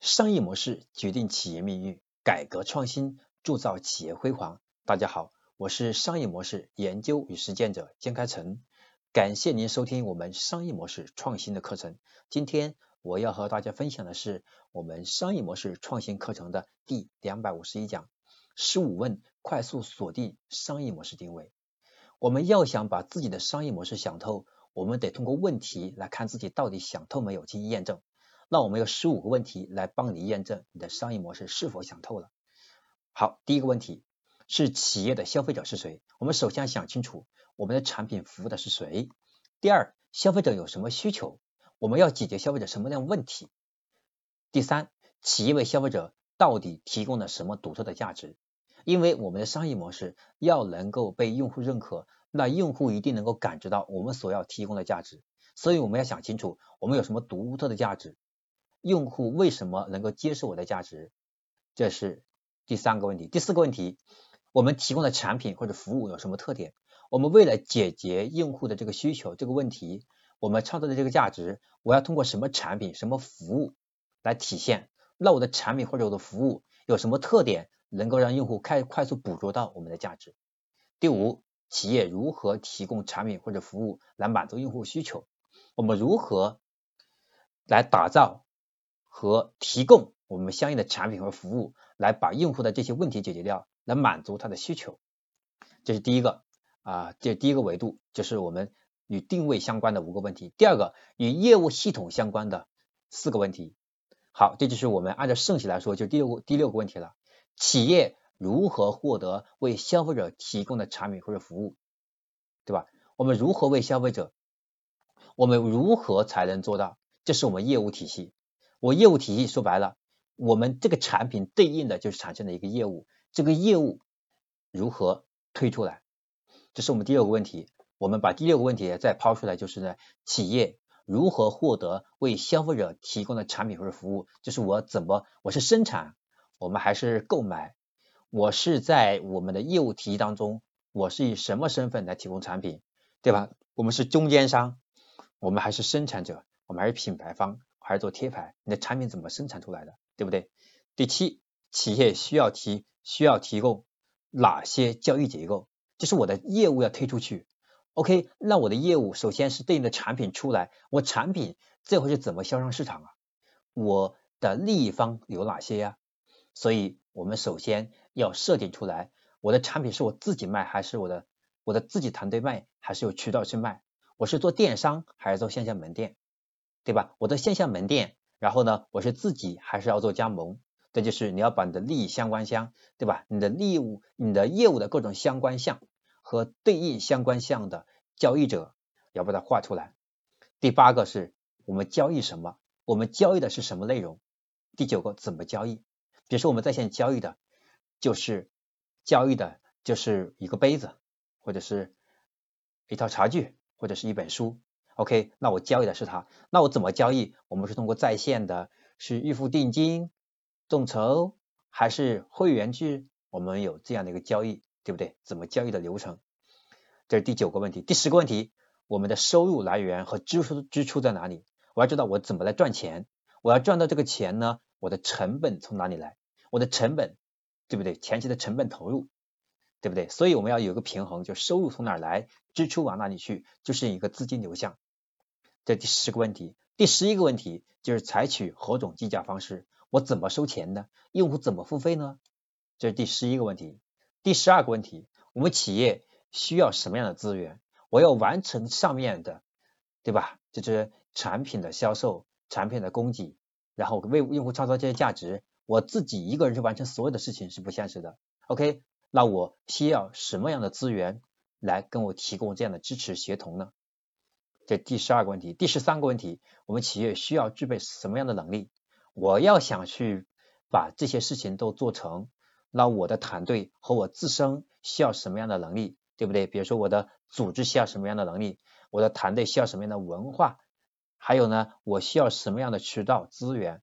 商业模式决定企业命运，改革创新铸造企业辉煌。大家好，我是商业模式研究与实践者江开成，感谢您收听我们商业模式创新的课程。今天我要和大家分享的是我们商业模式创新课程的第两百五十一讲：十五问快速锁定商业模式定位。我们要想把自己的商业模式想透，我们得通过问题来看自己到底想透没有进行验证。那我们有十五个问题来帮你验证你的商业模式是否想透了。好，第一个问题是企业的消费者是谁？我们首先想清楚我们的产品服务的是谁。第二，消费者有什么需求？我们要解决消费者什么样的问题？第三，企业为消费者到底提供了什么独特的价值？因为我们的商业模式要能够被用户认可，那用户一定能够感知到我们所要提供的价值。所以我们要想清楚我们有什么独特的价值。用户为什么能够接受我的价值？这是第三个问题。第四个问题，我们提供的产品或者服务有什么特点？我们为了解决用户的这个需求这个问题，我们创造的这个价值，我要通过什么产品、什么服务来体现？那我的产品或者我的服务有什么特点，能够让用户快快速捕捉到我们的价值？第五，企业如何提供产品或者服务来满足用户需求？我们如何来打造？和提供我们相应的产品和服务，来把用户的这些问题解决掉，来满足他的需求。这是第一个啊，这第一个维度就是我们与定位相关的五个问题。第二个与业务系统相关的四个问题。好，这就是我们按照顺序来说，就第六个第六个问题了。企业如何获得为消费者提供的产品或者服务，对吧？我们如何为消费者？我们如何才能做到？这是我们业务体系。我业务体系说白了，我们这个产品对应的就是产生的一个业务，这个业务如何推出来，这是我们第六个问题。我们把第六个问题再抛出来，就是呢，企业如何获得为消费者提供的产品或者服务，就是我怎么，我是生产，我们还是购买，我是在我们的业务体系当中，我是以什么身份来提供产品，对吧？我们是中间商，我们还是生产者，我们还是品牌方。还是做贴牌，你的产品怎么生产出来的，对不对？第七，企业需要提需要提供哪些交易结构？就是我的业务要推出去，OK？那我的业务首先是对应的产品出来，我产品这回是怎么销上市场啊？我的利益方有哪些呀？所以我们首先要设定出来，我的产品是我自己卖，还是我的我的自己团队卖，还是有渠道去卖？我是做电商还是做线下门店？对吧？我的线下门店，然后呢，我是自己还是要做加盟？这就是你要把你的利益相关项，对吧？你的业务、你的业务的各种相关项和对应相关项的交易者，要把它画出来。第八个是我们交易什么？我们交易的是什么内容？第九个怎么交易？比如说我们在线交易的，就是交易的就是一个杯子，或者是一套茶具，或者是一本书。OK，那我交易的是它，那我怎么交易？我们是通过在线的，是预付定金、众筹还是会员制？我们有这样的一个交易，对不对？怎么交易的流程？这是第九个问题。第十个问题，我们的收入来源和支出支出在哪里？我要知道我怎么来赚钱，我要赚到这个钱呢？我的成本从哪里来？我的成本，对不对？前期的成本投入。对不对？所以我们要有一个平衡，就收入从哪来，支出往哪里去，就是一个资金流向。这第十个问题，第十一个问题就是采取何种计价方式？我怎么收钱呢？用户怎么付费呢？这是第十一个问题。第十二个问题，我们企业需要什么样的资源？我要完成上面的，对吧？就是产品的销售、产品的供给，然后为用户创造这些价值。我自己一个人去完成所有的事情是不现实的。OK，那我需要什么样的资源来跟我提供这样的支持协同呢？这第十二个问题，第十三个问题，我们企业需要具备什么样的能力？我要想去把这些事情都做成，那我的团队和我自身需要什么样的能力，对不对？比如说我的组织需要什么样的能力，我的团队需要什么样的文化，还有呢，我需要什么样的渠道资源，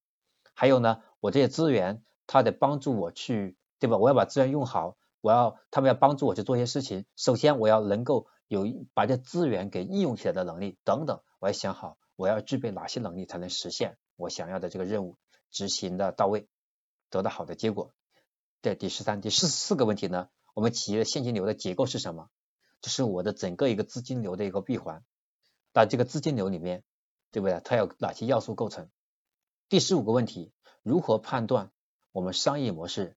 还有呢，我这些资源它得帮助我去，对吧？我要把资源用好，我要他们要帮助我去做一些事情，首先我要能够。有把这资源给应用起来的能力等等，我要想好我要具备哪些能力才能实现我想要的这个任务。执行的到位，得到好的结果。这第十三、第十四个问题呢，我们企业的现金流的结构是什么？这是我的整个一个资金流的一个闭环。那这个资金流里面，对不对？它有哪些要素构成？第十五个问题，如何判断我们商业模式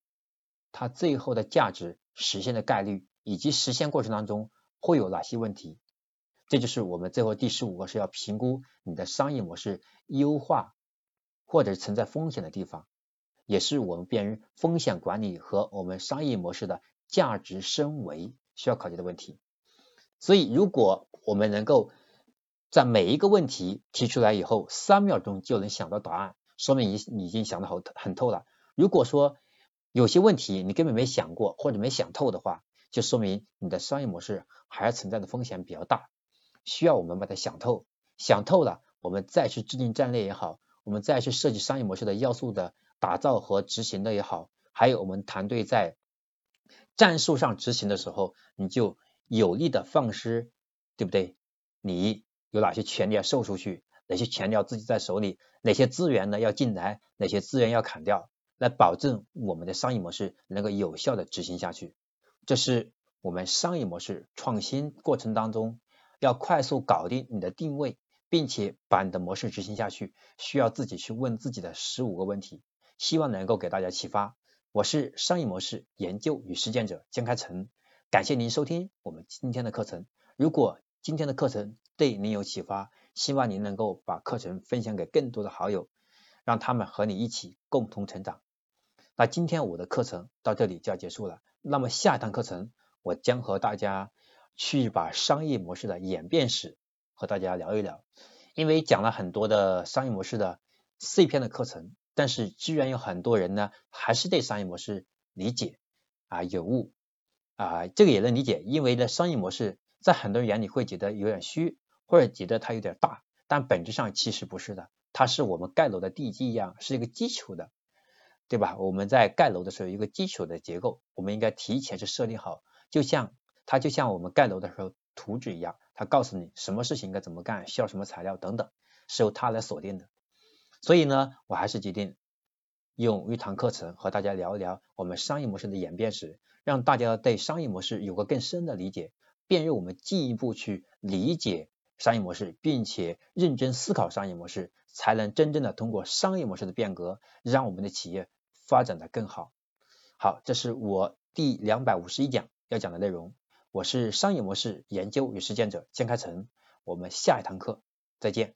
它最后的价值实现的概率，以及实现过程当中会有哪些问题？这就是我们最后第十五个是要评估你的商业模式优化或者存在风险的地方，也是我们辨认风险管理和我们商业模式的价值升维需要考虑的问题。所以，如果我们能够在每一个问题提出来以后，三秒钟就能想到答案，说明你你已经想得好很透了。如果说有些问题你根本没想过或者没想透的话，就说明你的商业模式还是存在的风险比较大，需要我们把它想透。想透了，我们再去制定战略也好，我们再去设计商业模式的要素的打造和执行的也好，还有我们团队在战术上执行的时候，你就。有力的放失，对不对？你有哪些权利要售出去？哪些权利要自己在手里？哪些资源呢要进来？哪些资源要砍掉？来保证我们的商业模式能够有效的执行下去。这是我们商业模式创新过程当中要快速搞定你的定位，并且把你的模式执行下去，需要自己去问自己的十五个问题。希望能够给大家启发。我是商业模式研究与实践者江开成。感谢您收听我们今天的课程。如果今天的课程对您有启发，希望您能够把课程分享给更多的好友，让他们和你一起共同成长。那今天我的课程到这里就要结束了。那么下一堂课程，我将和大家去把商业模式的演变史和大家聊一聊。因为讲了很多的商业模式的碎片的课程，但是居然有很多人呢，还是对商业模式理解啊有误。啊，这个也能理解，因为呢，商业模式在很多人眼里会觉得有点虚，或者觉得它有点大，但本质上其实不是的，它是我们盖楼的地基一样，是一个基础的，对吧？我们在盖楼的时候，一个基础的结构，我们应该提前去设定好，就像它就像我们盖楼的时候图纸一样，它告诉你什么事情应该怎么干，需要什么材料等等，是由它来锁定的。所以呢，我还是决定。用一堂课程和大家聊一聊我们商业模式的演变史，让大家对商业模式有个更深的理解，便于我们进一步去理解商业模式，并且认真思考商业模式，才能真正的通过商业模式的变革，让我们的企业发展的更好。好，这是我第两百五十一讲要讲的内容。我是商业模式研究与实践者江开成，我们下一堂课再见。